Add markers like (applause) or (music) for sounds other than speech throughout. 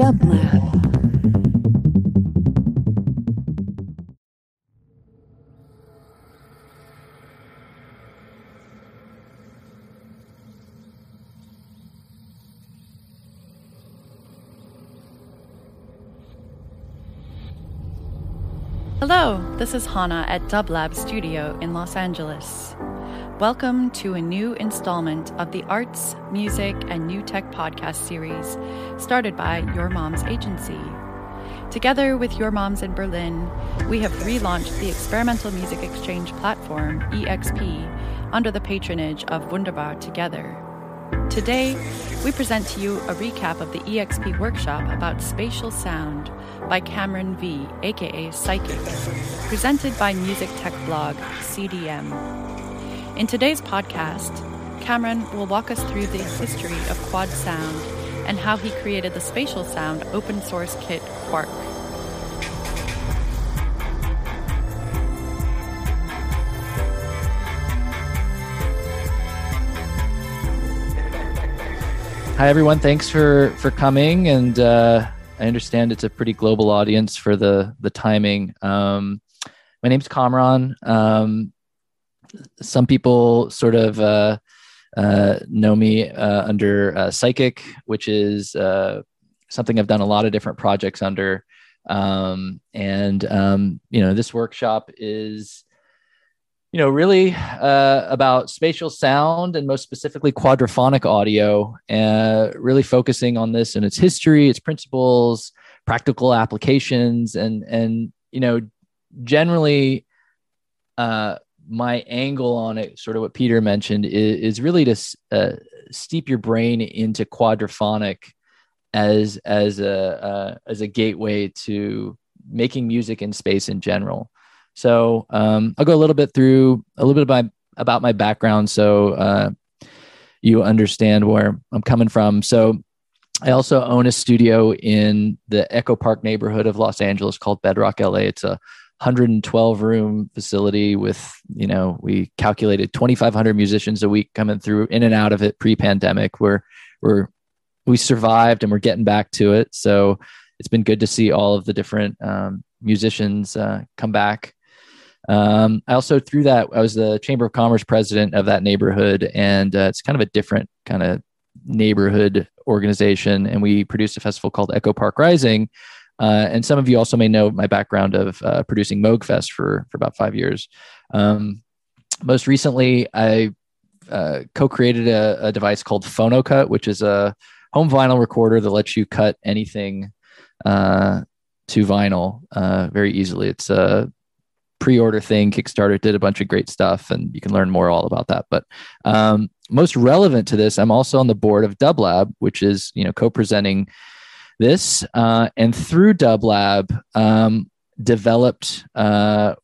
Dublab. Hello, this is Häana at Dublab Studio in Los Angeles. Welcome to a new installment of the Arts, Music, and New Tech podcast series started by Your Mom's Agency. Together with Your Moms in Berlin, we have relaunched the experimental music exchange platform, EXP, under the patronage of Wunderbar Together. Today, we present to you a recap of the EXP workshop about spatial sound by KamranV, aka Psychic, presented by music tech blog CDM. In today's podcast, Kamran will walk us through the history of quad sound and how he created the spatial sound open source kit Quark. Hi everyone, thanks for for coming, and uh, I understand it's a pretty global audience for the the timing. Um, my name's Kamran. Um, some people sort of uh, uh, know me uh, under uh, Psychic, which is uh, something I've done a lot of different projects under. Um, and um, you know, this workshop is you know, really about spatial sound and most specifically quadraphonic audio, uh, really focusing on this and its history, its principles, practical applications, and and you know, generally, uh, my angle on it, sort of what Peter mentioned, is, is really to uh, steep your brain into quadraphonic as as a uh, as a gateway to making music in space in general. So um, I'll go a little bit through a little bit about, about my background so uh, you understand where I'm coming from. So I also own a studio in the Echo Park neighborhood of Los Angeles called Bedrock LA. It's a 112 room facility with, you know, we calculated 2,500 musicians a week coming through in and out of it pre pandemic. We're, we're, we survived and we're getting back to it. So it's been good to see all of the different um, musicians uh, come back um, I also through that I was the Chamber of Commerce president of that neighborhood, and uh, it's kind of a different kind of neighborhood organization. And we produced a festival called Echo Park Rising. Uh, and some of you also may know my background of uh, producing Moogfest for for about five years. Um, most recently, I uh, co-created a, a, device called PhonoCut, which is a home vinyl recorder that lets you cut anything uh, to vinyl uh, very easily. It's a pre-order thing. Kickstarter did a bunch of great stuff, and you can learn more all about that. But um, most relevant to this, I'm also on the board of Dublab, which is you know co-presenting this, uh, and through Dublab, um, developed uh,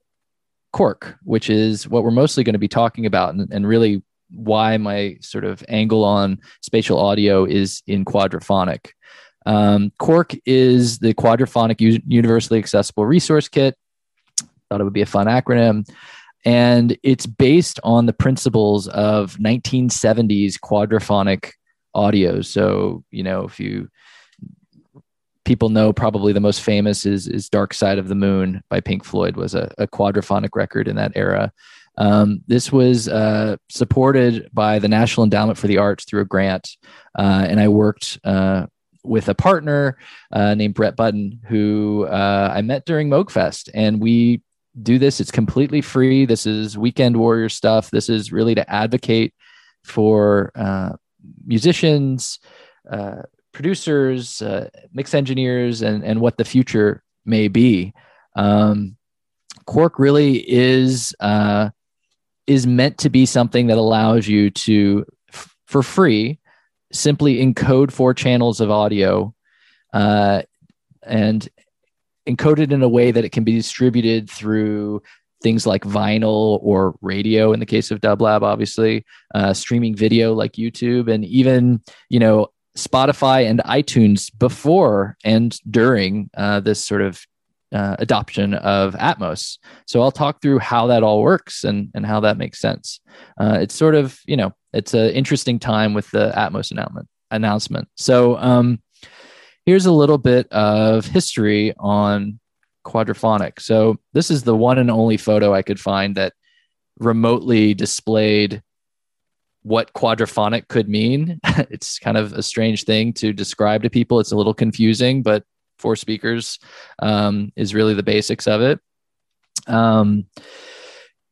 Quark, which is what we're mostly going to be talking about, and, and really why my sort of angle on spatial audio is in quadraphonic. Um, Quark is the quadraphonic u- universally accessible resource kit thought it would be a fun acronym. And it's based on the principles of 1970s quadraphonic audio. So, you know, if you people know probably the most famous is is Dark Side of the Moon by Pink Floyd was a, a quadraphonic record in that era. Um, this was uh, supported by the National Endowment for the Arts through a grant, uh, and I worked uh, with a partner uh, named Brett Button, who uh, I met during Moogfest, and we do this. It's completely free. This is weekend warrior stuff. This is really to advocate for uh, musicians, uh, producers, uh, mix engineers, and and what the future may be. Um, Quark really is uh, is meant to be something that allows you to, f- for free, simply encode four channels of audio uh, and encode it in a way that it can be distributed through things like vinyl or radio in the case of dublab obviously uh, streaming video like youtube and even you know spotify and itunes before and during uh, this sort of uh, adoption of atmos. So i'll talk through how that all works and, and how that makes sense. Uh, it's sort of you know it's an interesting time with the atmos announcement announcement. So um, here's a little bit of history on quadraphonic. So this is the one and only photo I could find that remotely displayed what quadraphonic could mean. (laughs) it's kind of a strange thing to describe to people. It's a little confusing, but four speakers um, is really the basics of it. Um,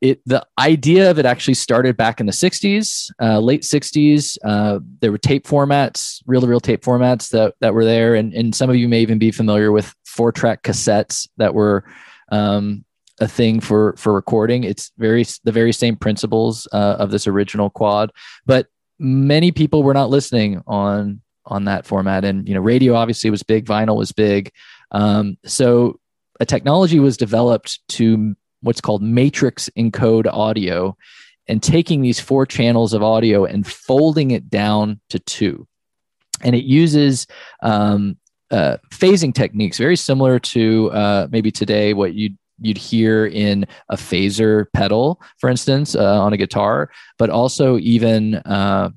it the idea of it actually started back in the 60s uh, late 60s uh, there were tape formats reel to reel tape formats that, that were there and, and some of you may even be familiar with four track cassettes that were um, a thing for for recording. It's very the very same principles uh, of this original quad but many people were not listening on on that format. And you know radio obviously was big vinyl was big. Um, so a technology was developed to what's called matrix encode audio and taking these four channels of audio and folding it down to two. And it uses um, uh, phasing techniques very similar to uh, maybe today what you'd you'd hear in a phaser pedal, for instance, uh, on a guitar, but also even uh,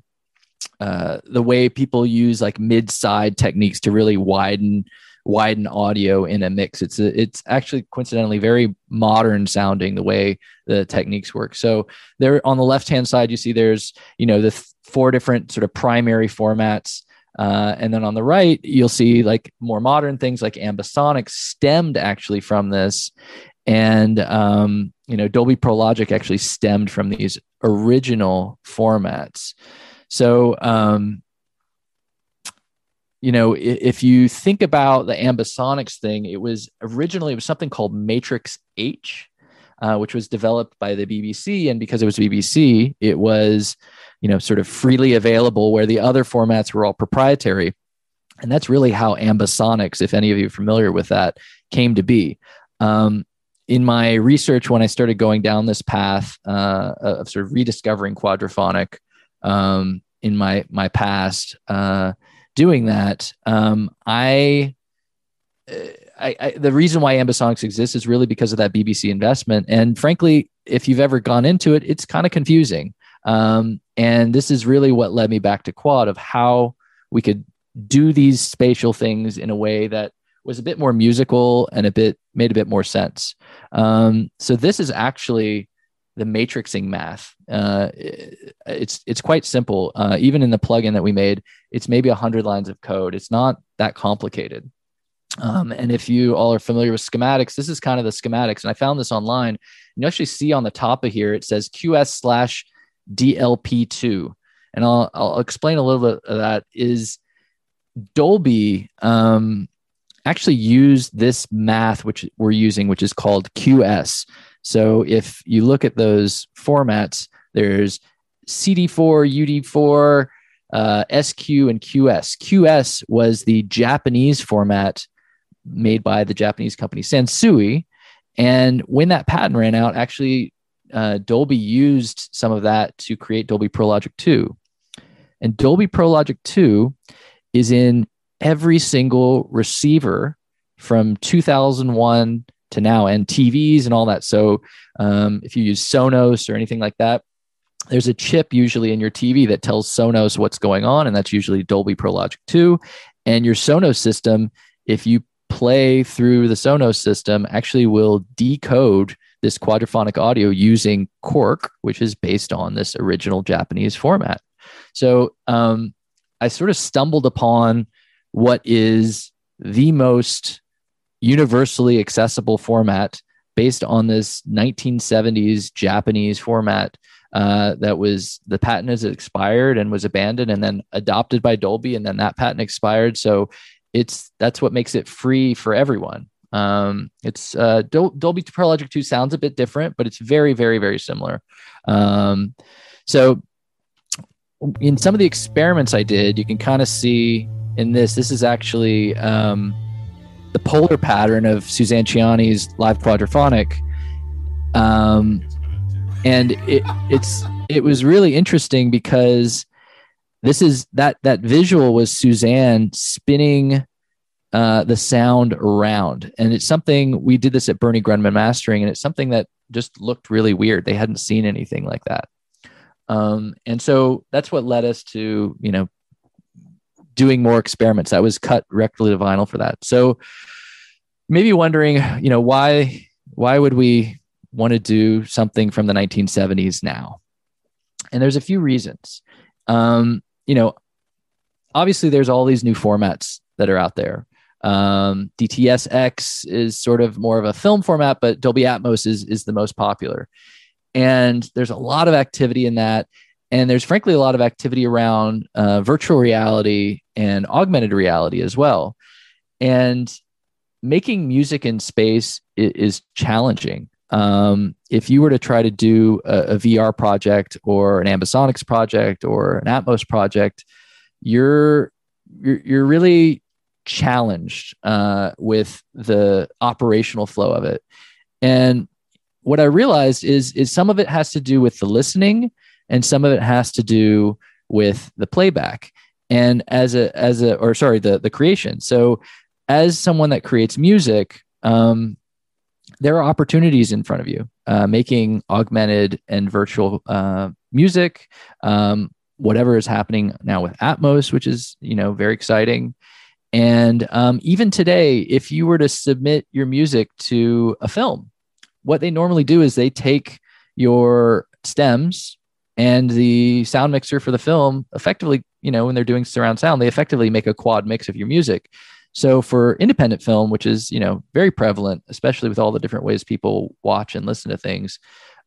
uh, the way people use like mid side techniques to really widen widen audio in a mix. It's a, it's actually coincidentally very modern sounding the way the techniques work. So there on the left hand side, you see there's you know the th- four different sort of primary formats. Uh, and then on the right, you'll see like more modern things like ambisonics stemmed actually from this. And, um, you know, Dolby Pro Logic actually stemmed from these original formats. So, um, you know, if you think about the ambisonics thing, it was originally it was something called Matrix H, uh, which was developed by the BBC, and because it was BBC, it was, you know, sort of freely available, where the other formats were all proprietary, and that's really how ambisonics, if any of you are familiar with that, came to be. Um, in my research, when I started going down this path uh, of sort of rediscovering quadraphonic um, in my my past. Uh, doing that, um, I, uh, I, I, the reason why ambisonics exists is really because of that BBC investment. And frankly, if you've ever gone into it, it's kind of confusing. Um, and this is really what led me back to quad of how we could do these spatial things in a way that was a bit more musical and a bit made a bit more sense. Um, so this is actually the matrixing math. Uh, it's it's quite simple. Uh, even in the plugin that we made, it's maybe hundred lines of code. It's not that complicated. Um, and if you all are familiar with schematics, this is kind of the schematics. And I found this online. You actually see on the top of here it says QS slash DLP2, and I'll I'll explain a little bit of that. Is Dolby um, actually used this math which we're using, which is called QS. So if you look at those formats, there's CD4, UD4, uh, SQ, and QS. QS was the Japanese format made by the Japanese company Sansui. And when that patent ran out, actually, uh, Dolby used some of that to create Dolby Pro Logic 2. And Dolby Pro Logic 2 is in every single receiver from 2001 to now and TVs and all that. So um, if you use Sonos or anything like that, there's a chip usually in your TV that tells Sonos what's going on, and that's usually Dolby Pro Logic 2. And your Sonos system, if you play through the Sonos system, actually will decode this quadraphonic audio using Quark, which is based on this original Japanese format. So um, I sort of stumbled upon what is the most universally accessible format based on this 1970s Japanese format uh, that was the patent has expired and was abandoned and then adopted by Dolby and then that patent expired. So it's that's what makes it free for everyone. Um, it's uh, Dol- Dolby Pro Logic 2 sounds a bit different, but it's very, very, very similar. Um, so in some of the experiments I did, you can kind of see in this. This is actually um, the polar pattern of Suzanne Ciani's live quadraphonic, um, and it, it's it was really interesting because this is that that visual was Suzanne spinning uh, the sound around, and it's something we did this at Bernie Grundman Mastering, and it's something that just looked really weird. They hadn't seen anything like that, um, and so that's what led us to you know doing more experiments. That was cut directly to vinyl for that. So maybe wondering, you know, why why would we want to do something from the 1970s now? And there's a few reasons. Um, you know, obviously there's all these new formats that are out there. Um, DTS:X is sort of more of a film format, but Dolby Atmos is is the most popular. And there's a lot of activity in that. And there's frankly a lot of activity around uh, virtual reality and augmented reality as well. And making music in space is, is challenging. Um, if you were to try to do a, a, VR project or an Ambisonics project or an Atmos project, you're you're, you're really challenged uh, with the operational flow of it. And what I realized is is some of it has to do with the listening, and some of it has to do with the playback. And as a as a or sorry the the creation. So as someone that creates music, um, there are opportunities in front of you uh, making augmented and virtual uh, music um, whatever is happening now with atmos which is you know very exciting. And um, even today if you were to submit your music to a film what they normally do is they take your stems and the sound mixer for the film effectively you know when they're doing surround sound they effectively make a quad mix of your music so for independent film, which is you know very prevalent, especially with all the different ways people watch and listen to things,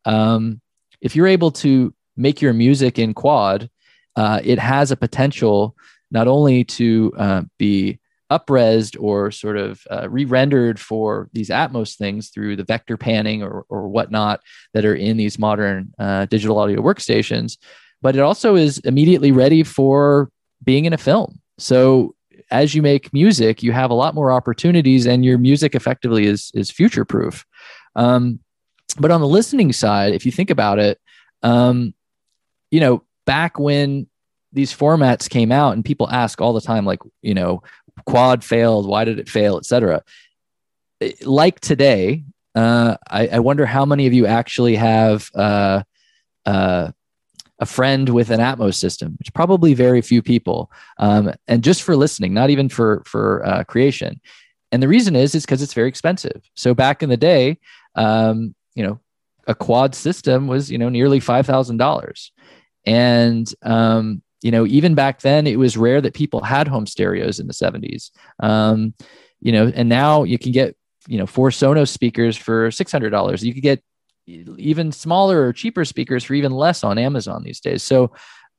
um, if you're able to make your music in quad, uh, it has a potential not only to uh, be upresed or sort of uh, re-rendered for these Atmos things through the vector panning or, or whatnot that are in these modern uh, digital audio workstations, but it also is immediately ready for being in a film. So as you make music, you have a lot more opportunities, and your music effectively is is future proof. Um, but on the listening side, if you think about it, um, you know, back when these formats came out, and people ask all the time, like, you know, quad failed, why did it fail, etc. Like today, uh, I, I, wonder how many of you actually have uh, uh, a friend with an Atmos system, which probably very few people, um, and just for listening, not even for for uh, creation. And the reason is is because it's very expensive. So back in the day, um, you know, a quad system was you know nearly five thousand dollars, and um, you know even back then it was rare that people had home stereos in the seventies. Um, you know, and now you can get you know four Sonos speakers for six hundred dollars. You could get even smaller or cheaper speakers for even less on Amazon these days. So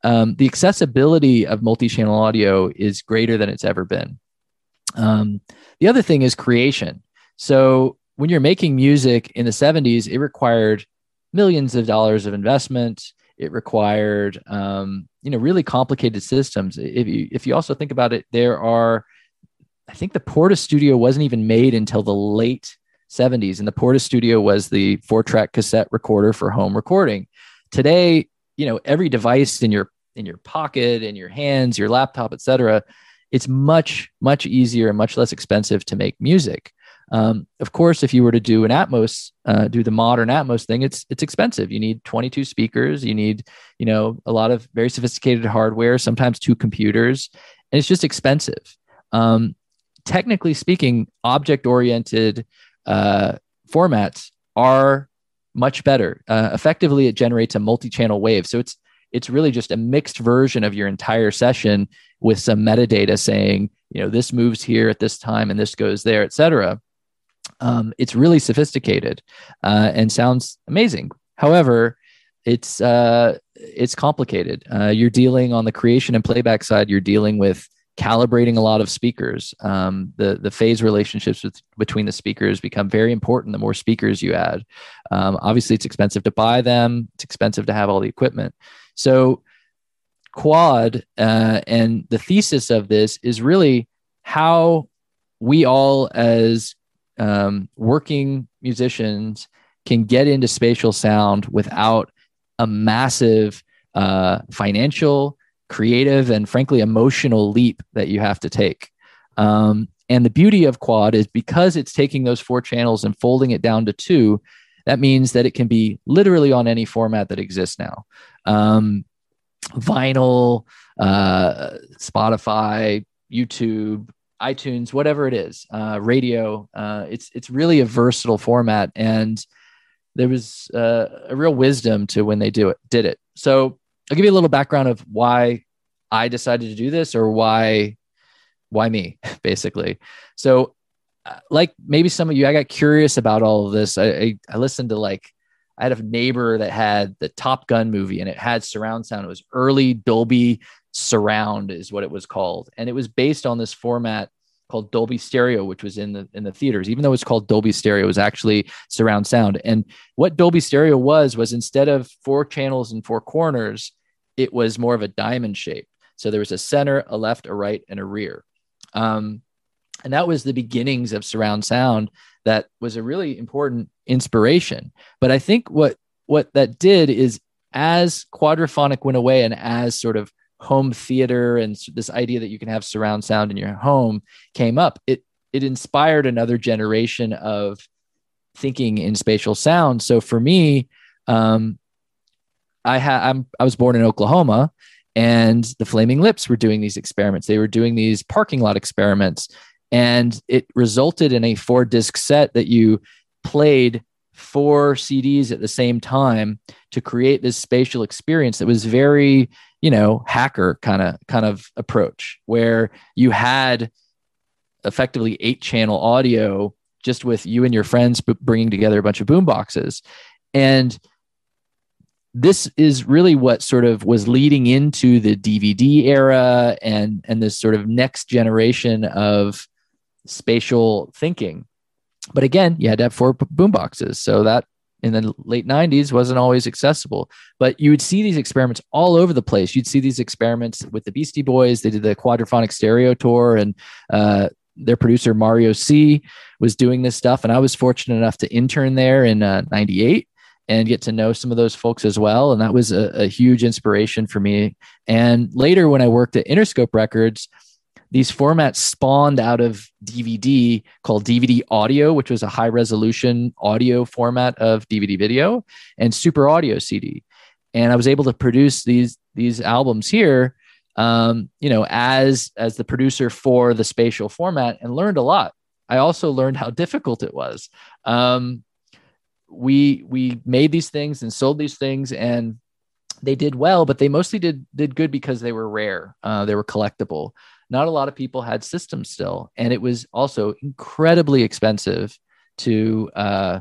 um, the accessibility of multi-channel audio is greater than it's ever been. Um, the other thing is creation. So when you're making music in the 70s, it required millions of dollars of investment. It required um, you know really complicated systems. If you if you also think about it, there are I think the Porta Studio wasn't even made until the late 70s. And the Porta Studio was the four track cassette recorder for home recording. Today, you know, every device in your in your pocket, in your hands, your laptop, etc., it's much much easier and much less expensive to make music. Um, of course, if you were to do an Atmos, uh, do the modern Atmos thing, it's it's expensive. You need 22 speakers, you need you know a lot of very sophisticated hardware, sometimes two computers, and it's just expensive. Um, technically speaking, object oriented uh, formats are much better. Uh, effectively, it generates a multi-channel wave, so it's it's really just a mixed version of your entire session with some metadata saying, you know, this moves here at this time and this goes there, etc. Um, it's really sophisticated uh, and sounds amazing. However, it's uh, it's complicated. Uh, you're dealing on the creation and playback side. You're dealing with calibrating a lot of speakers. Um, the the phase relationships with, between the speakers become very important the more speakers you add. Um, obviously, it's expensive to buy them. It's expensive to have all the equipment. So quad uh, and the thesis of this is really how we all as um, working musicians can get into spatial sound without a massive uh, financial creative and frankly emotional leap that you have to take um, and the beauty of quad is because it's taking those four channels and folding it down to two that means that it can be literally on any format that exists now um, vinyl, uh, Spotify, YouTube, iTunes, whatever it is, uh, radio. Uh, it's it's really a versatile format, and there was uh, a real wisdom to when they do it did it. So I'll give you a little background of why I decided to do this, or why why me, (laughs) basically. So, uh, like maybe some of you, I got curious about all of this. I, I, I listened to like I had a neighbor that had the Top Gun movie and it had surround sound. It was early Dolby surround is what it was called. And it was based on this format called Dolby Stereo, which was in the in the theaters. Even though it's called Dolby Stereo, it was actually surround sound. And what Dolby Stereo was was instead of four channels and four corners, it was more of a diamond shape. So there was a center, a left, a right, and a rear. Um, and that was the beginnings of surround sound that was a really important inspiration. But I think what what that did is as quadraphonic went away and as sort of home theater and this idea that you can have surround sound in your home came up, it it inspired another generation of thinking in spatial sound. So for me, um, I had I'm I was born in Oklahoma, and the Flaming Lips were doing these experiments. They were doing these parking lot experiments, and it resulted in a four disc set that you played four CDs at the same time to create this spatial experience that was very, you know, hacker kind of kind of approach where you had effectively eight channel audio just with you and your friends bringing together a bunch of boom boxes and this is really what sort of was leading into the DVD era and and this sort of next generation of spatial thinking but again, you had to have four boom boxes. So that in the late 90s wasn't always accessible. But you would see these experiments all over the place. You'd see these experiments with the Beastie Boys. They did the quadraphonic stereo tour, and uh, their producer, Mario C., was doing this stuff. And I was fortunate enough to intern there in uh, 98 and get to know some of those folks as well. And that was a, a huge inspiration for me. And later, when I worked at Interscope Records, these formats spawned out of DVD called DVD audio, which was a high resolution audio format of DVD video, and Super Audio CD. And I was able to produce these these albums here, um, you know, as as the producer for the spatial format, and learned a lot. I also learned how difficult it was. Um, we we made these things and sold these things, and they did well, but they mostly did did good because they were rare. Uh, they were collectible not a lot of people had systems still. And it was also incredibly expensive to uh,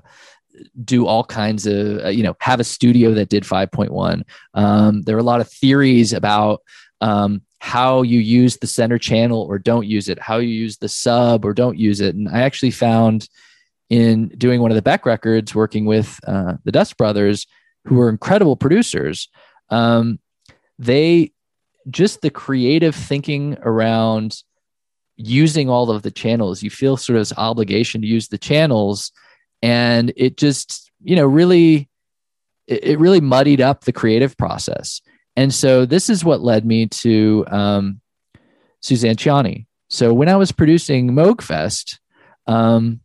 do all kinds of, uh, you know, have a studio that did 5.1. Um, there were a lot of theories about um, how you use the center channel or don't use it, how you use the sub or don't use it. And I actually found in doing one of the Beck records, working with uh, the Dust Brothers, who were incredible producers, um, they just the creative thinking around using all of the channels. You feel sort of this obligation to use the channels, and it just you know really it, really muddied up the creative process. And so this is what led me to um, Suzanne Ciani. So when I was producing Moogfest, um,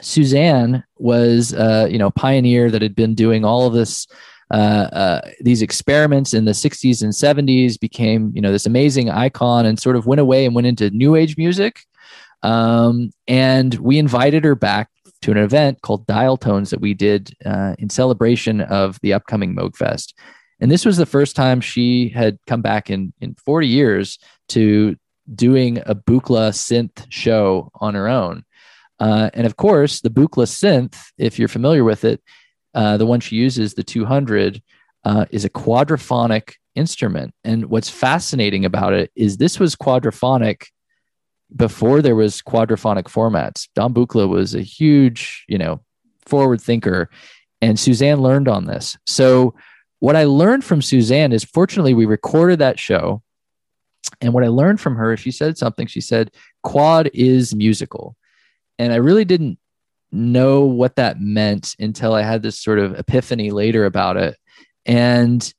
Suzanne was uh, you know pioneer that had been doing all of this uh, uh, these experiments in the 60s and 70s became you know this amazing icon and sort of went away and went into new age music. Um, and we invited her back to an event called dial tones that we did uh, in celebration of the upcoming moogfest and this was the first time she had come back in in 40 years to doing a Buchla synth show on her own uh, and of course the Buchla synth if you're familiar with it uh, the one she uses, the 200, uh, is a quadraphonic instrument. And what's fascinating about it is this was quadraphonic before there was quadraphonic formats. Don Buchla was a huge, you know, forward thinker, and Suzanne learned on this. So what I learned from Suzanne is fortunately we recorded that show. And what I learned from her, she said something. She said, quad is musical. And I really didn't know what that meant until I had this sort of epiphany later about it. And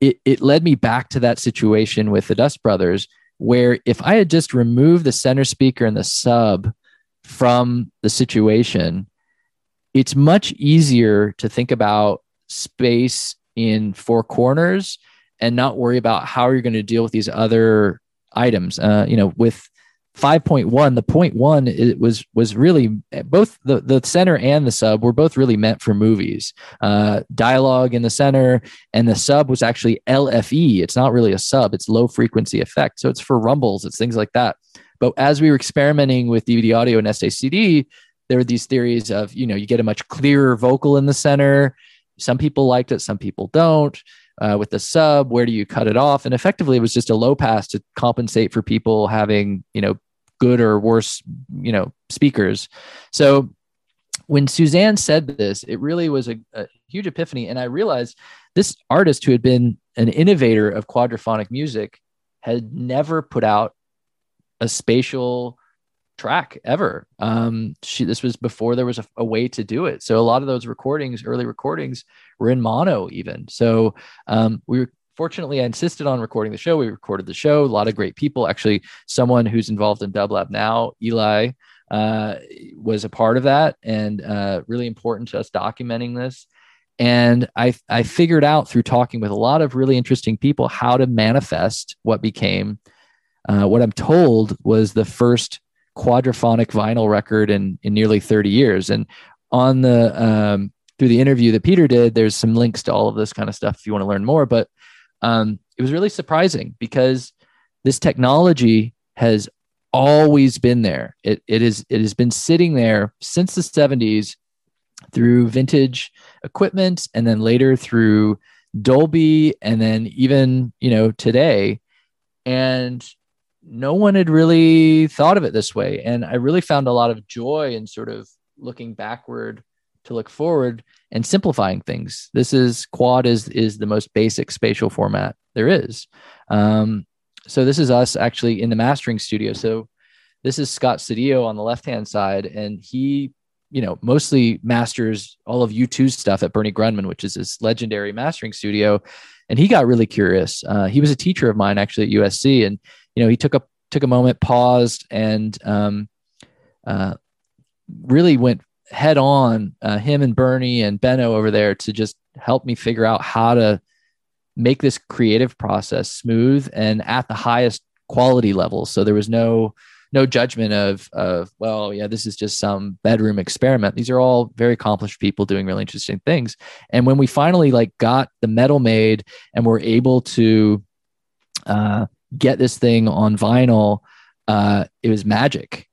it, it led me back to that situation with the Dust Brothers, where if I had just removed the center speaker and the sub from the situation, it's much easier to think about space in four corners and not worry about how you're going to deal with these other items. Uh, you know, with 5.1, the point one it was was really both the the center and the sub were both really meant for movies. Uh, dialogue in the center and the sub was actually LFE. It's not really a sub; it's low frequency effect. So it's for rumbles, it's things like that. But as we were experimenting with DVD audio and SACD, there were these theories of you know you get a much clearer vocal in the center some people liked it, some people don't. Uh, with the sub, where do you cut it off? And effectively, it was just a low pass to compensate for people having, you know, good or worse, you know, speakers. So when Suzanne said this, it really was a, a huge epiphany. And I realized this artist who had been an innovator of quadraphonic music had never put out a spatial track ever. Um, she this was before there was a, a, way to do it. So a lot of those recordings, early recordings, were in mono even. So um, we were fortunately I insisted on recording the show. We recorded the show. A lot of great people. Actually, someone who's involved in Dublab now, Eli, uh, was a part of that and uh, really important to us documenting this. And I, I figured out through talking with a lot of really interesting people how to manifest what became uh, what I'm told was the first quadraphonic vinyl record in in nearly 30 years and on the um, through the interview that peter did there's some links to all of this kind of stuff if you want to learn more but um, it was really surprising because this technology has always been there. It, it is it has been sitting there since the 70s through vintage equipment and then later through dolby and then even you know today. And no one had really thought of it this way. And I really found a lot of joy in sort of looking backward to look forward and simplifying things. This is quad is is the most basic spatial format there is. Um, so this is us actually in the mastering studio. So this is Scott Sedillo on the left hand side, and he, you know, mostly masters all of U2's stuff at Bernie Grundman, which is his legendary mastering studio. And he got really curious. Uh, he was a teacher of mine actually at USC, and you know, he took a took a moment, paused, and um, uh, really went head on. Uh, him and Bernie and Benno over there to just help me figure out how to make this creative process smooth and at the highest quality level. So there was no no judgment of of well yeah this is just some bedroom experiment these are all very accomplished people doing really interesting things and when we finally like got the metal made and were able to uh, get this thing on vinyl, uh, it was magic.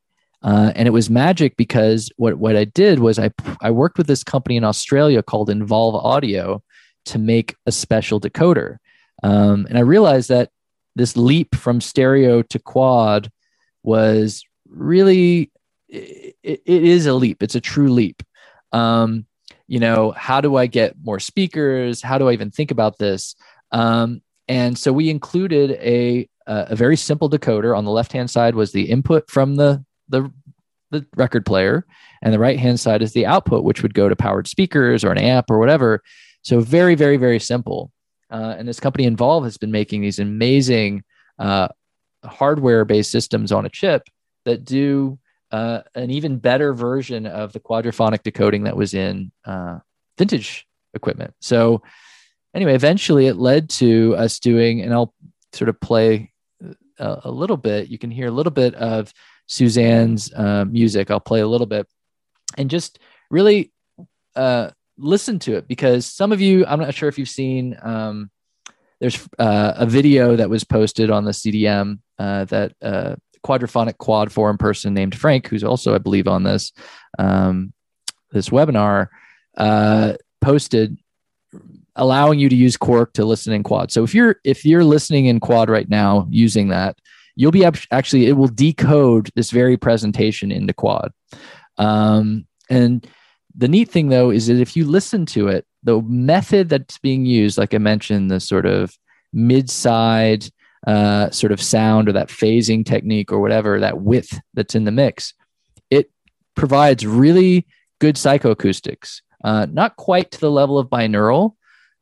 Uh, and it was magic because what, what I did was I, I worked with this company in Australia called Involve Audio to make a special decoder. Um, and I realized that this leap from stereo to quad was really, it, it is a leap. It's a true leap. Um, you know, how do I get more speakers? How do I even think about this? Um, and so we included a a very simple decoder. On the left hand side was the input from the the the record player, and the right hand side is the output, which would go to powered speakers or an amp or whatever. So very very very simple. Uh, and this company Involve has been making these amazing uh, hardware based systems on a chip that do uh, an even better version of the quadraphonic decoding that was in uh, vintage equipment. So anyway, eventually it led to us doing, and I'll sort of play a, a little bit. You can hear a little bit of Suzanne's uh, music. I'll play a little bit and just really uh, listen to it because some of you, I'm not sure if you've seen, um, there's uh, a video that was posted on the CDM uh, that uh, quadraphonic quad forum person named Frank, who's also, I believe, on this um, this webinar, uh, posted allowing you to use Quark to listen in quad. So if you're if you're listening in quad right now using that, you'll be actually it will decode this very presentation into quad. Um, and the neat thing though is that if you listen to it, the method that's being used, like I mentioned, the sort of mid side uh, sort of sound or that phasing technique or whatever, that width that's in the mix, it provides really good psychoacoustics. Uh, not quite to the level of binaural,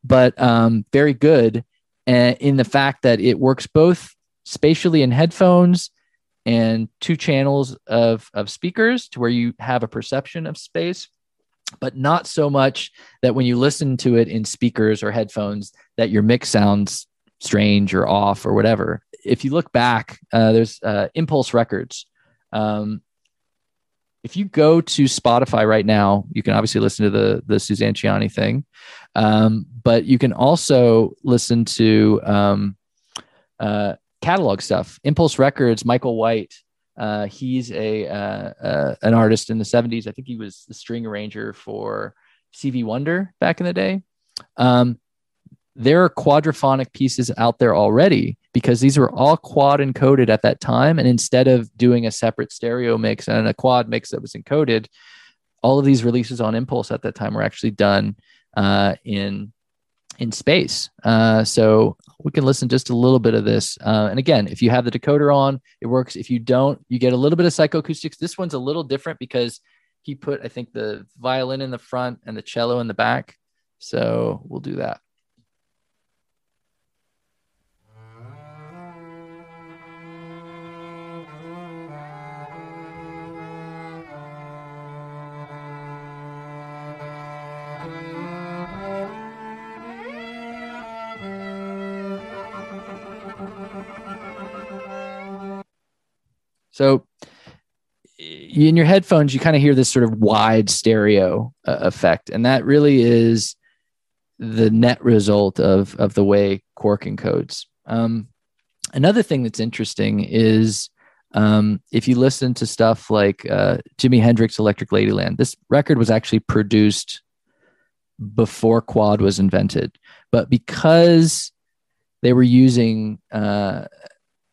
but um, very good uh, in the fact that it works both spatially in headphones and two channels of, of speakers to where you have a perception of space but not so much that when you listen to it in speakers or headphones that your mix sounds strange or off or whatever. If you look back uh, there's uh, impulse records. Um, if you go to spotify right now you can obviously listen to the the suzanne thing um, but you can also listen to um, uh, catalog stuff. Impulse Records, Michael White. Uh, he's a uh, uh, an artist in the 70s. I think he was the string arranger for Stevie Wonder back in the day. Um, there are quadraphonic pieces out there already because these were all quad encoded at that time. And instead of doing a separate stereo mix and a quad mix that was encoded, all of these releases on Impulse at that time were actually done uh, in in space. Uh, so we can listen just a little bit of this. Uh, and again, if you have the decoder on, it works. If you don't, you get a little bit of psychoacoustics. This one's a little different because he put, I think, the violin in the front and the cello in the back. So we'll do that. So in your headphones, you kind of hear this sort of wide stereo uh, effect, and that really is the net result of of the way Quark encodes. Um, another thing that's interesting is um, if you listen to stuff like uh, Jimi Hendrix Electric Ladyland, this record was actually produced before quad was invented, but because they were using uh,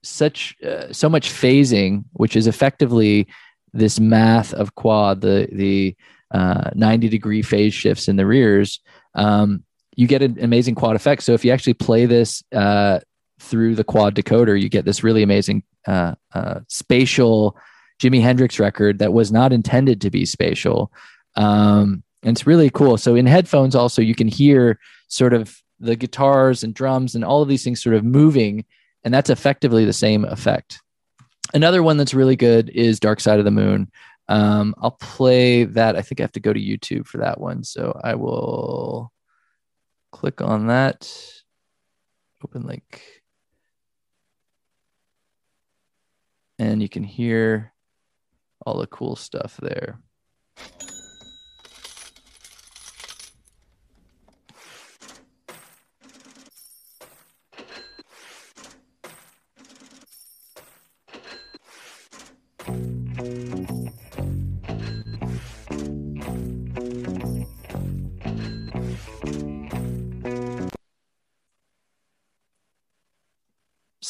such uh, so much phasing, which is effectively this math of quad, the the uh, 90 degree phase shifts in the rears, um, you get an amazing quad effect. So if you actually play this uh, through the quad decoder, you get this really amazing uh, uh, spatial Jimi Hendrix record that was not intended to be spatial. Um, and it's really cool. So in headphones, also you can hear sort of the guitars and drums and all of these things sort of moving and that's effectively the same effect. Another one that's really good is Dark Side of the Moon. Um, I'll play that. I think I have to go to YouTube for that one. So I will click on that. Open link. And you can hear all the cool stuff there.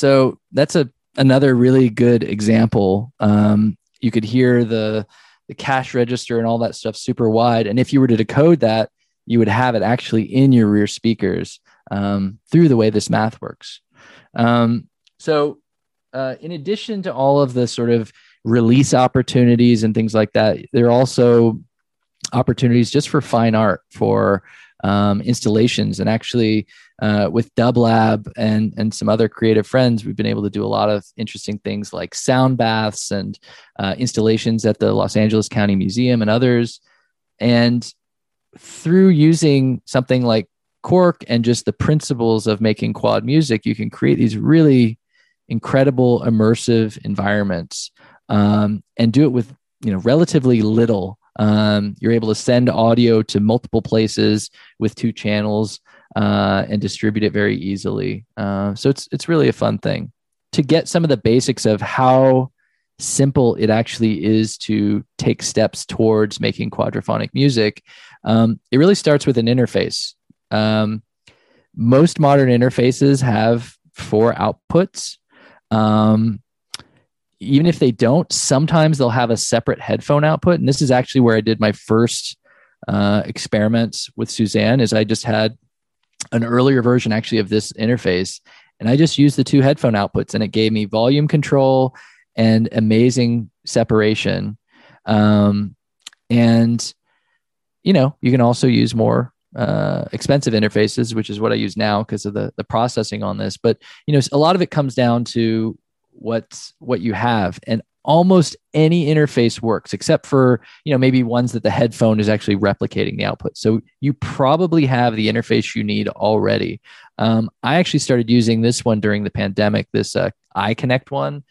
So that's a another really good example. Um, you could hear the the cash register and all that stuff super wide, and if you were to decode that, you would have it actually in your rear speakers um, through the way this math works. Um, so, uh, in addition to all of the sort of release opportunities and things like that, there are also opportunities just for fine art for um, installations and actually uh, with Dublab and and some other creative friends, we've been able to do a lot of interesting things like sound baths and uh, installations at the Los Angeles County Museum and others. And through using something like Quark and just the principles of making quad music, you can create these really incredible immersive environments um, and do it with you know relatively little. Um, you're able to send audio to multiple places with two channels uh, and distribute it very easily. Uh, so it's it's really a fun thing to get some of the basics of how simple it actually is to take steps towards making quadraphonic music. Um, it really starts with an interface. Um, most modern interfaces have four outputs. Um, even if they don't, sometimes they'll have a separate headphone output. And this is actually where I did my first uh, experiments with Suzanne is I just had an earlier version actually of this interface, and I just used the two headphone outputs, and it gave me volume control and amazing separation. Um, and you know, you can also use more uh, expensive interfaces, which is what I use now because of the the processing on this. But you know, a lot of it comes down to what's what you have, and almost any interface works except for you know maybe ones that the headphone is actually replicating the output so you probably have the interface you need already um, i actually started using this one during the pandemic this uh, iConnect one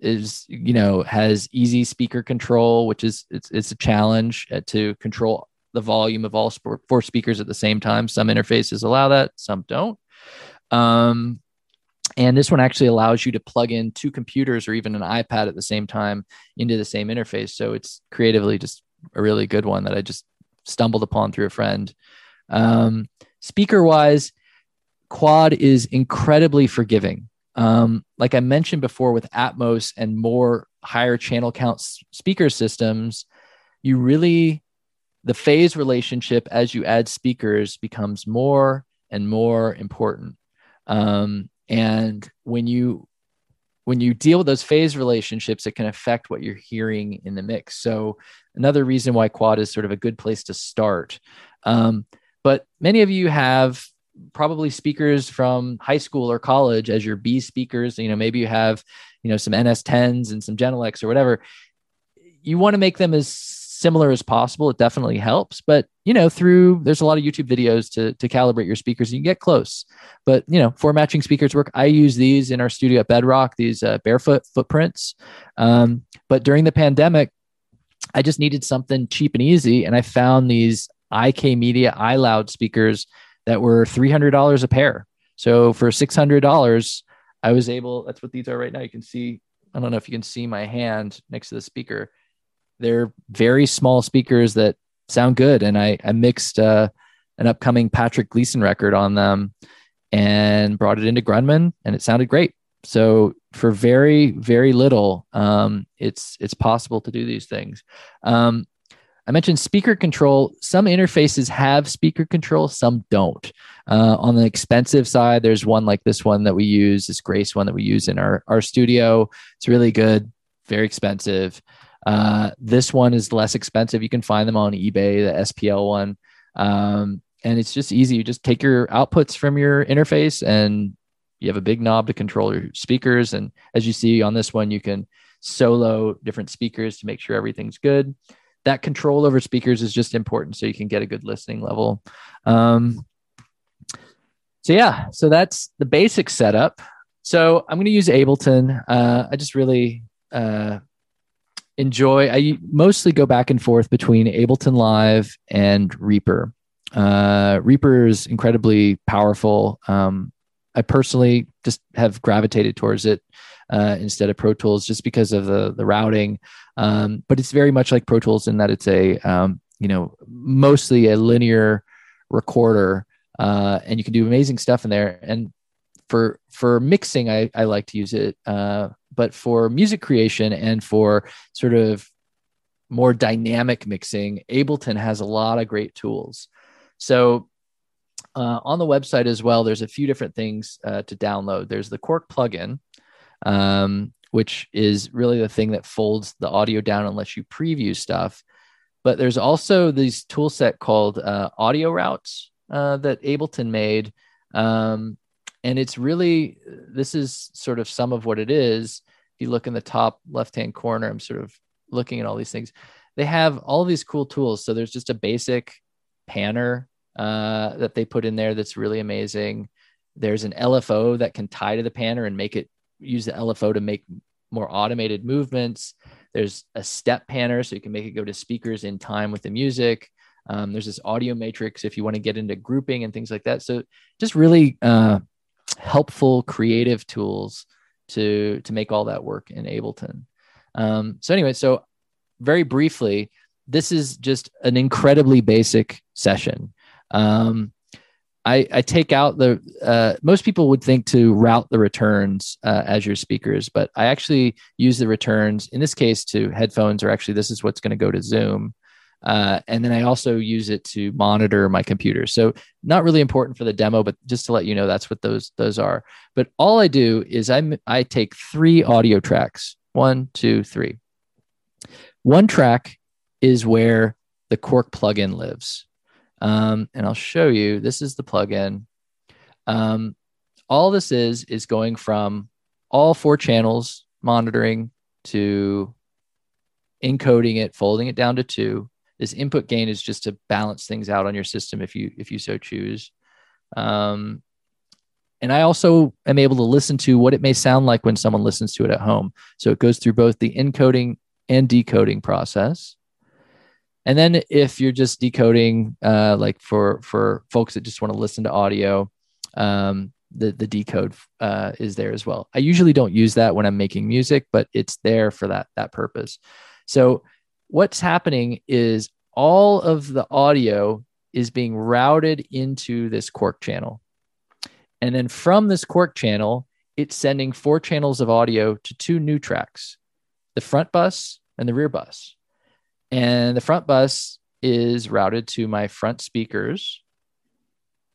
is you know has easy speaker control which is it's, it's a challenge uh, to control the volume of all four speakers at the same time. Some interfaces allow that, some don't. Um, and this one actually allows you to plug in two computers or even an iPad at the same time into the same interface. So it's creatively just a really good one that I just stumbled upon through a friend. Um, speaker wise, Quad is incredibly forgiving. Um, like I mentioned before, with Atmos and more higher channel count speaker systems, you really the phase relationship as you add speakers becomes more and more important um, and when you when you deal with those phase relationships it can affect what you're hearing in the mix. So another reason why quad is sort of a good place to start. Um, but many of you have probably speakers from high school or college as your b speakers. You know maybe you have you know some ns10s and some genelecs or whatever. You want to make them as similar as possible. It definitely helps, but you know, through there's a lot of YouTube videos to to calibrate your speakers. And you get close, but you know, for matching speakers work. I use these in our studio at Bedrock. These uh, barefoot footprints. Um, but during the pandemic, I just needed something cheap and easy, and I found these IK Media iLoud speakers that were three hundred dollars a pair. So for six hundred dollars, I was able. That's what these are right now. You can see. I don't know if you can see my hand next to the speaker they're very small speakers that sound good. And I, I mixed uh, an upcoming Patrick Gleason record on them and brought it into Grundman, and it sounded great. So for very very little, um, it's it's possible to do these things. Um, I mentioned speaker control. Some interfaces have speaker control, some don't. Uh, on the expensive side, there's one like this one that we use, this Grace one that we use in our, our studio. It's really good, very expensive. Uh, this one is less expensive. You can find them on eBay, the SPL one. Um, and it's just easy. You just take your outputs from your interface and you have a big knob to control your speakers. And as you see on this one, you can solo different speakers to make sure everything's good. That control over speakers is just important so you can get a good listening level. Um, so, yeah, so that's the basic setup. So, I'm going to use Ableton. Uh, I just really uh, enjoy. I mostly go back and forth between Ableton Live and Reaper. Uh, Reaper is incredibly powerful. Um, I personally just have gravitated towards it uh, instead of Pro Tools just because of the the routing. Um, but it's very much like Pro Tools in that it's a um, you know mostly a linear recorder, uh, and you can do amazing stuff in there. And for for mixing, I, I like to use it. Uh, but for music creation and for sort of more dynamic mixing, Ableton has a lot of great tools. So uh, on the website as well, there's a few different things uh, to download. There's the Quark plugin, um, which is really the thing that folds the audio down and lets you preview stuff. But there's also this tool set called uh, Audio Routes uh, that Ableton made. Um, and it's really this is sort of some of what it is. If you look in the top left hand corner i'm sort of looking at all these things. They have all these cool tools. So there's just a basic panner uh, that they put in there that's really amazing. There's an lfo that can tie to the panner and make it use the lfo to make more automated movements. There's a step panner so you can make it go to speakers in time with the music. Um, there's this audio matrix if you want to get into grouping and things like that. So just really uh, helpful creative tools to to make all that work in ableton. Um, so anyway so very briefly this is just an incredibly basic session. Um, I, I, take out the uh, most people would think to route the returns uh, as your speakers but i actually use the returns in this case to headphones or actually this is what's going to go to zoom Uh, and then I also use it to monitor my computer. So not really important for the demo, but just to let you know, that's what those those are. But all I do is I I take three audio tracks, one, two, three. One track is where the Quark plugin lives, um, and I'll show you. This is the plugin. Um, all this is is going from all four channels monitoring to encoding it, folding it down to two, this input gain is just to balance things out on your system if you if you so choose. Um, and i also am able to listen to what it may sound like when someone listens to it at home. So it goes through both the encoding and decoding process. And then if you're just decoding uh, like for for folks that just want to listen to audio um, the the decode uh, is there as well. I usually don't use that when i'm making music but it's there for that that purpose. So what's happening is all of the audio is being routed into this Quark channel. And then from this Quark channel, it's sending four channels of audio to two new tracks the front bus and the rear bus. And the front bus is routed to my front speakers,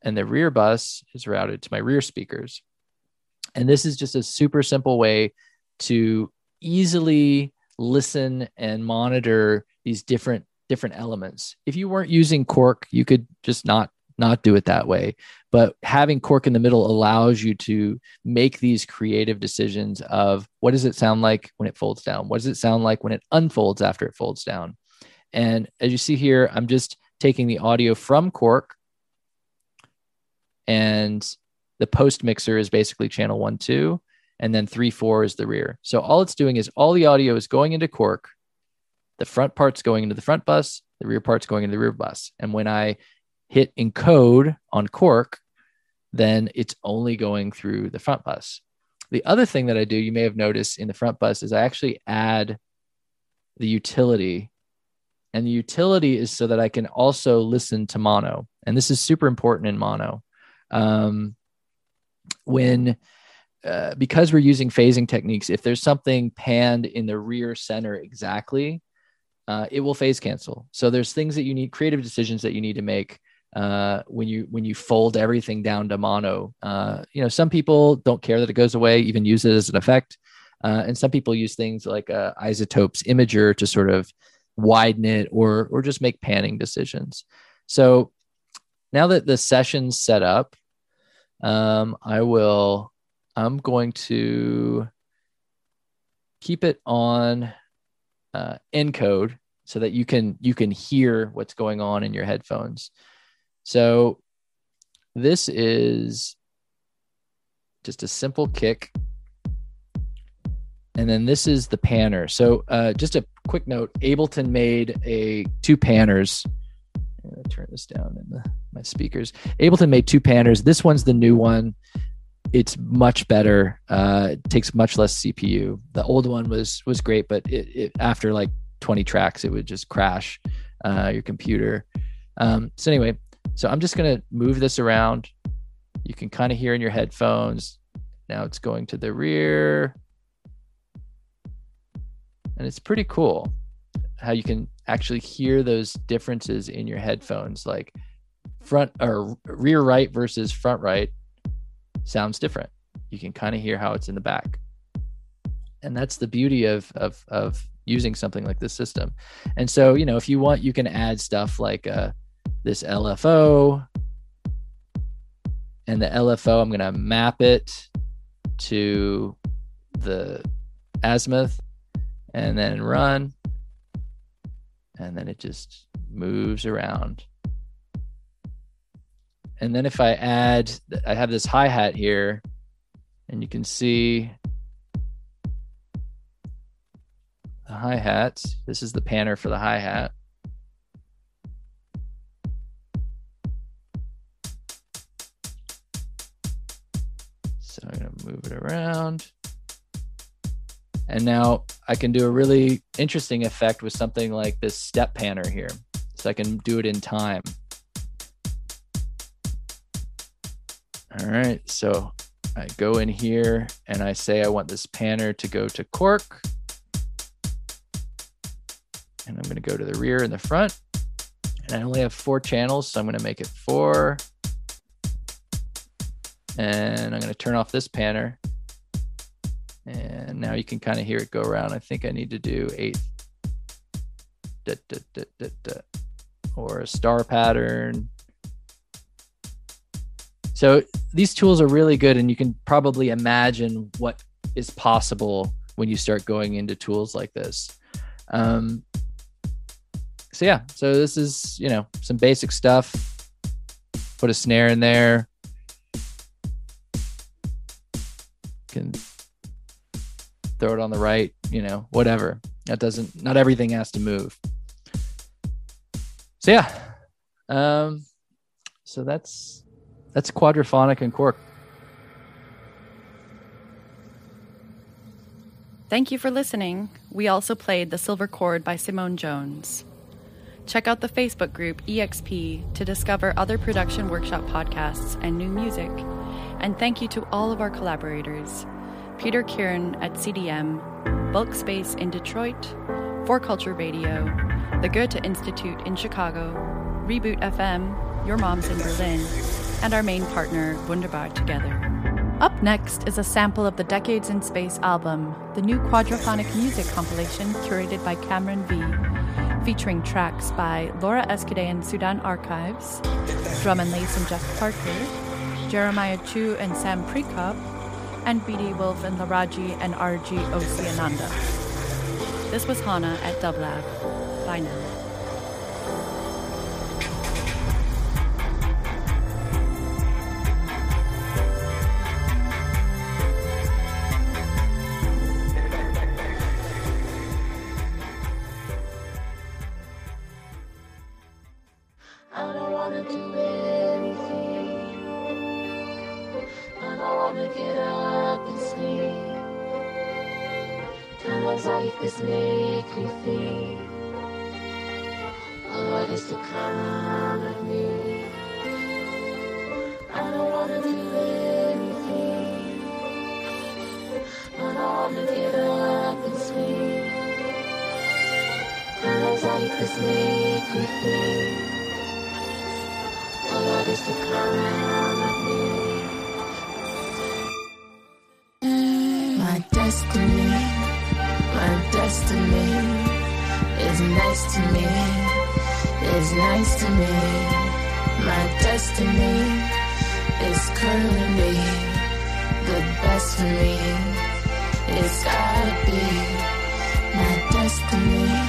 and the rear bus is routed to my rear speakers. And this is just a super simple way to easily listen and monitor these different different elements. If you weren't using Quark, you could just not not do it that way. But having Quark in the middle allows you to make these creative decisions of what does it sound like when it folds down? What does it sound like when it unfolds after it folds down? And as you see here, I'm just taking the audio from Quark and the post mixer is basically channel one, two, and then three, four is the rear. So all it's doing is all the audio is going into Quark, the front part's going into the front bus, the rear part's going into the rear bus. And when I hit encode on Quark, then it's only going through the front bus. The other thing that I do, you may have noticed in the front bus, is I actually add the utility. And the utility is so that I can also listen to mono. And this is super important in mono. Um, when uh, because we're using phasing techniques, if there's something panned in the rear center exactly, uh, it will phase cancel. So there's things that you need, creative decisions that you need to make uh, when you when you fold everything down to mono. Uh, you know, some people don't care that it goes away, even use it as an effect, uh, and some people use things like uh, iZotope's imager to sort of widen it or or just make panning decisions. So now that the session's set up, um, I will. I'm going to keep it on uh, encode so that you can you can hear what's going on in your headphones. So this is just a simple kick. And then this is the panner. So uh, just a quick note, Ableton made a two panners. turn this down in the, my speakers. Ableton made two panners. This one's the new one it's much better. Uh, it takes much less CPU. The old one was was great, but it, it after like 20 tracks, it would just crash uh, your computer. Um, so anyway, so I'm just gonna move this around. You can kind of hear in your headphones. Now it's going to the rear, and it's pretty cool how you can actually hear those differences in your headphones, like front or rear right versus front right sounds different. You can kind of hear how it's in the back. And that's the beauty of of of using something like this system. And so, you know, if you want, you can add stuff like uh, this LFO. And the LFO, I'm going to map it to the azimuth and then run. And then it just moves around. And then if I add, I have this hi hat here, and you can see the hi hat. This is the panner for the hi hat. So I'm going to move it around. And now I can do a really interesting effect with something like this step panner here. So I can do it in time. All right, so I go in here and I say I want this panner to go to Quark. And I'm going to go to the rear and the front. and I only have four channels, so I'm going to make it four. And I'm going to turn off this panner. And now you can kind of hear it go around. I think I need to do eight da, da, da, or a star pattern. So these tools are really good, and you can probably imagine what is possible when you start going into tools like this. Um, so yeah, so this is you know some basic stuff. Put a snare in there. Can throw it on the right, you know, whatever. That doesn't. Not everything has to move. So yeah, um, so that's that's quadraphonic and Quark. Thank you for listening. We also played The Silver Chord by Simone Jones. Check out the Facebook group EXP to discover other production workshop podcasts and new music. And thank you to all of our collaborators Peter Kirn at CDM, Bulk Space in Detroit, For Culture Radio, the Goethe Institute in Chicago, Reboot FM, Your Mom's in Berlin, and our main partner, Wunderbar Together. Up next is a sample of the Decades in Space album, the new quadraphonic music compilation curated by KamranV, featuring tracks by Laura Escudé and Sudan Archives, Drum and Lace and Jeff Parker, Jeremiah Chiu and Sam Prekop, and Beatie Wolfe and Laraaji and Arji OceAnanda. This was Häana at Dublab. Bye now. My destiny, my destiny is nice to me, is nice to me. My destiny is currently the best for me. It's gotta be my destiny.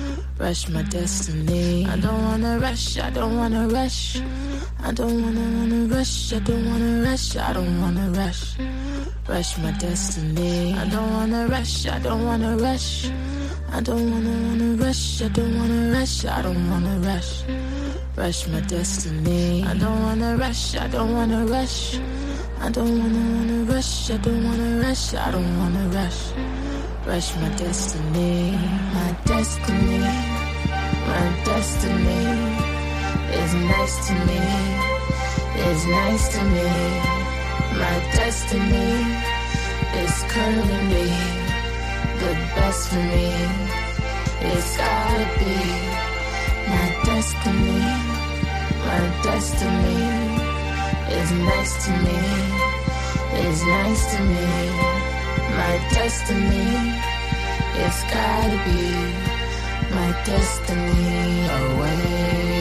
my destiny. I don't wanna rush, I don't wanna rush. I don't wanna wanna rush, I don't wanna rush, I don't wanna rush, rush my destiny. I don't wanna rush, I don't wanna rush. I don't wanna wanna rush, I don't wanna rush, I don't wanna rush, rush my destiny. I don't wanna rush, I don't wanna rush. I don't wanna wanna rush, I don't wanna rush, I don't wanna rush rush my destiny. My destiny, my destiny is nice to me, is nice to me. My destiny is currently the best for me. It's gotta be my destiny, my destiny is nice to me, is nice to me my destiny. It's gotta be my destiny awaits.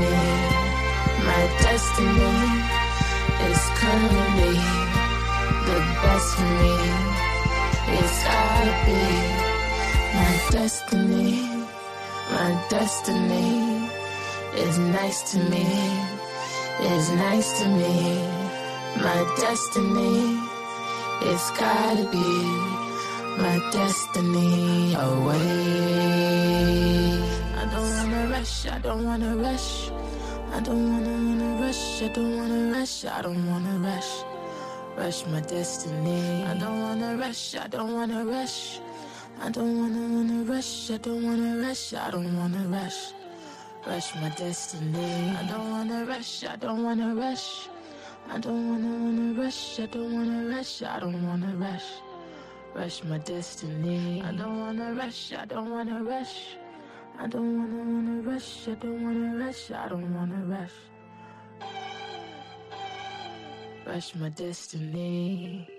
Me. My destiny is currently the best for me. It's gotta be my destiny, my destiny is nice to me, is nice to me. My destiny it's gotta be my destiny away. I don't wanna rush, I don't wanna rush. I don't wanna wanna rush, I don't wanna rush, I don't wanna rush. Rush my destiny. I don't wanna rush, I don't wanna rush. I don't wanna wanna rush, I don't wanna rush, I don't wanna rush. Rush my destiny. I don't wanna rush, I don't wanna rush. I don't wanna wanna rush, I don't wanna rush, I don't wanna rush. Rush my destiny. I don't wanna rush, I don't wanna rush. I don't wanna wanna rush, I don't wanna rush, I don't wanna rush. Rush my destiny.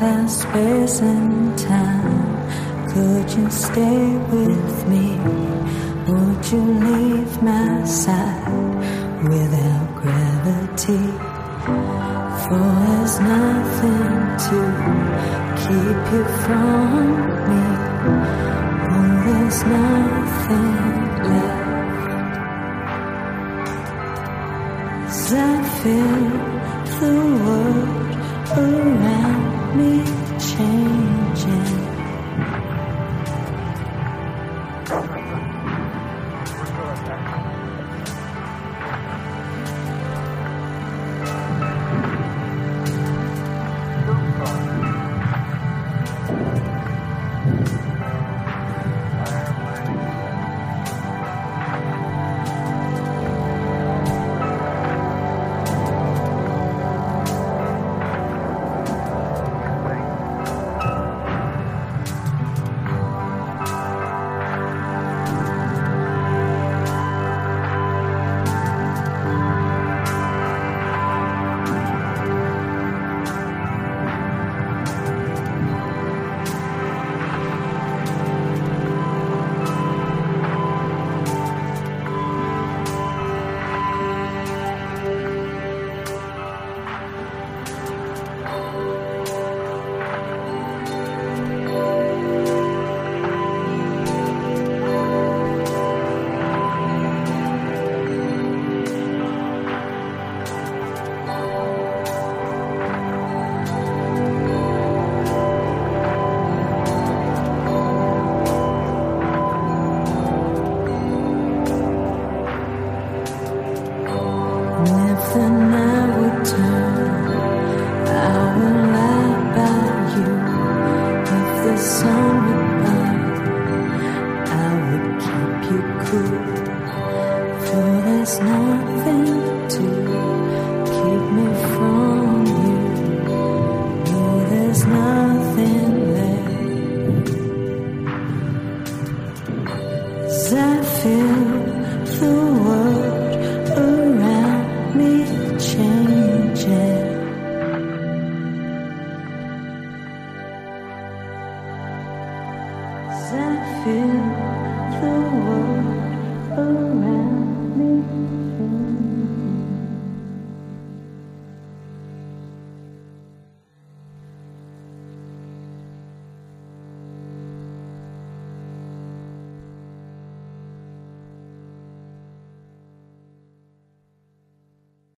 Without space and time. Could you stay with me? Would you leave my side without gravity? For there's nothing to keep you from me. Oh, there's nothing left. As I feel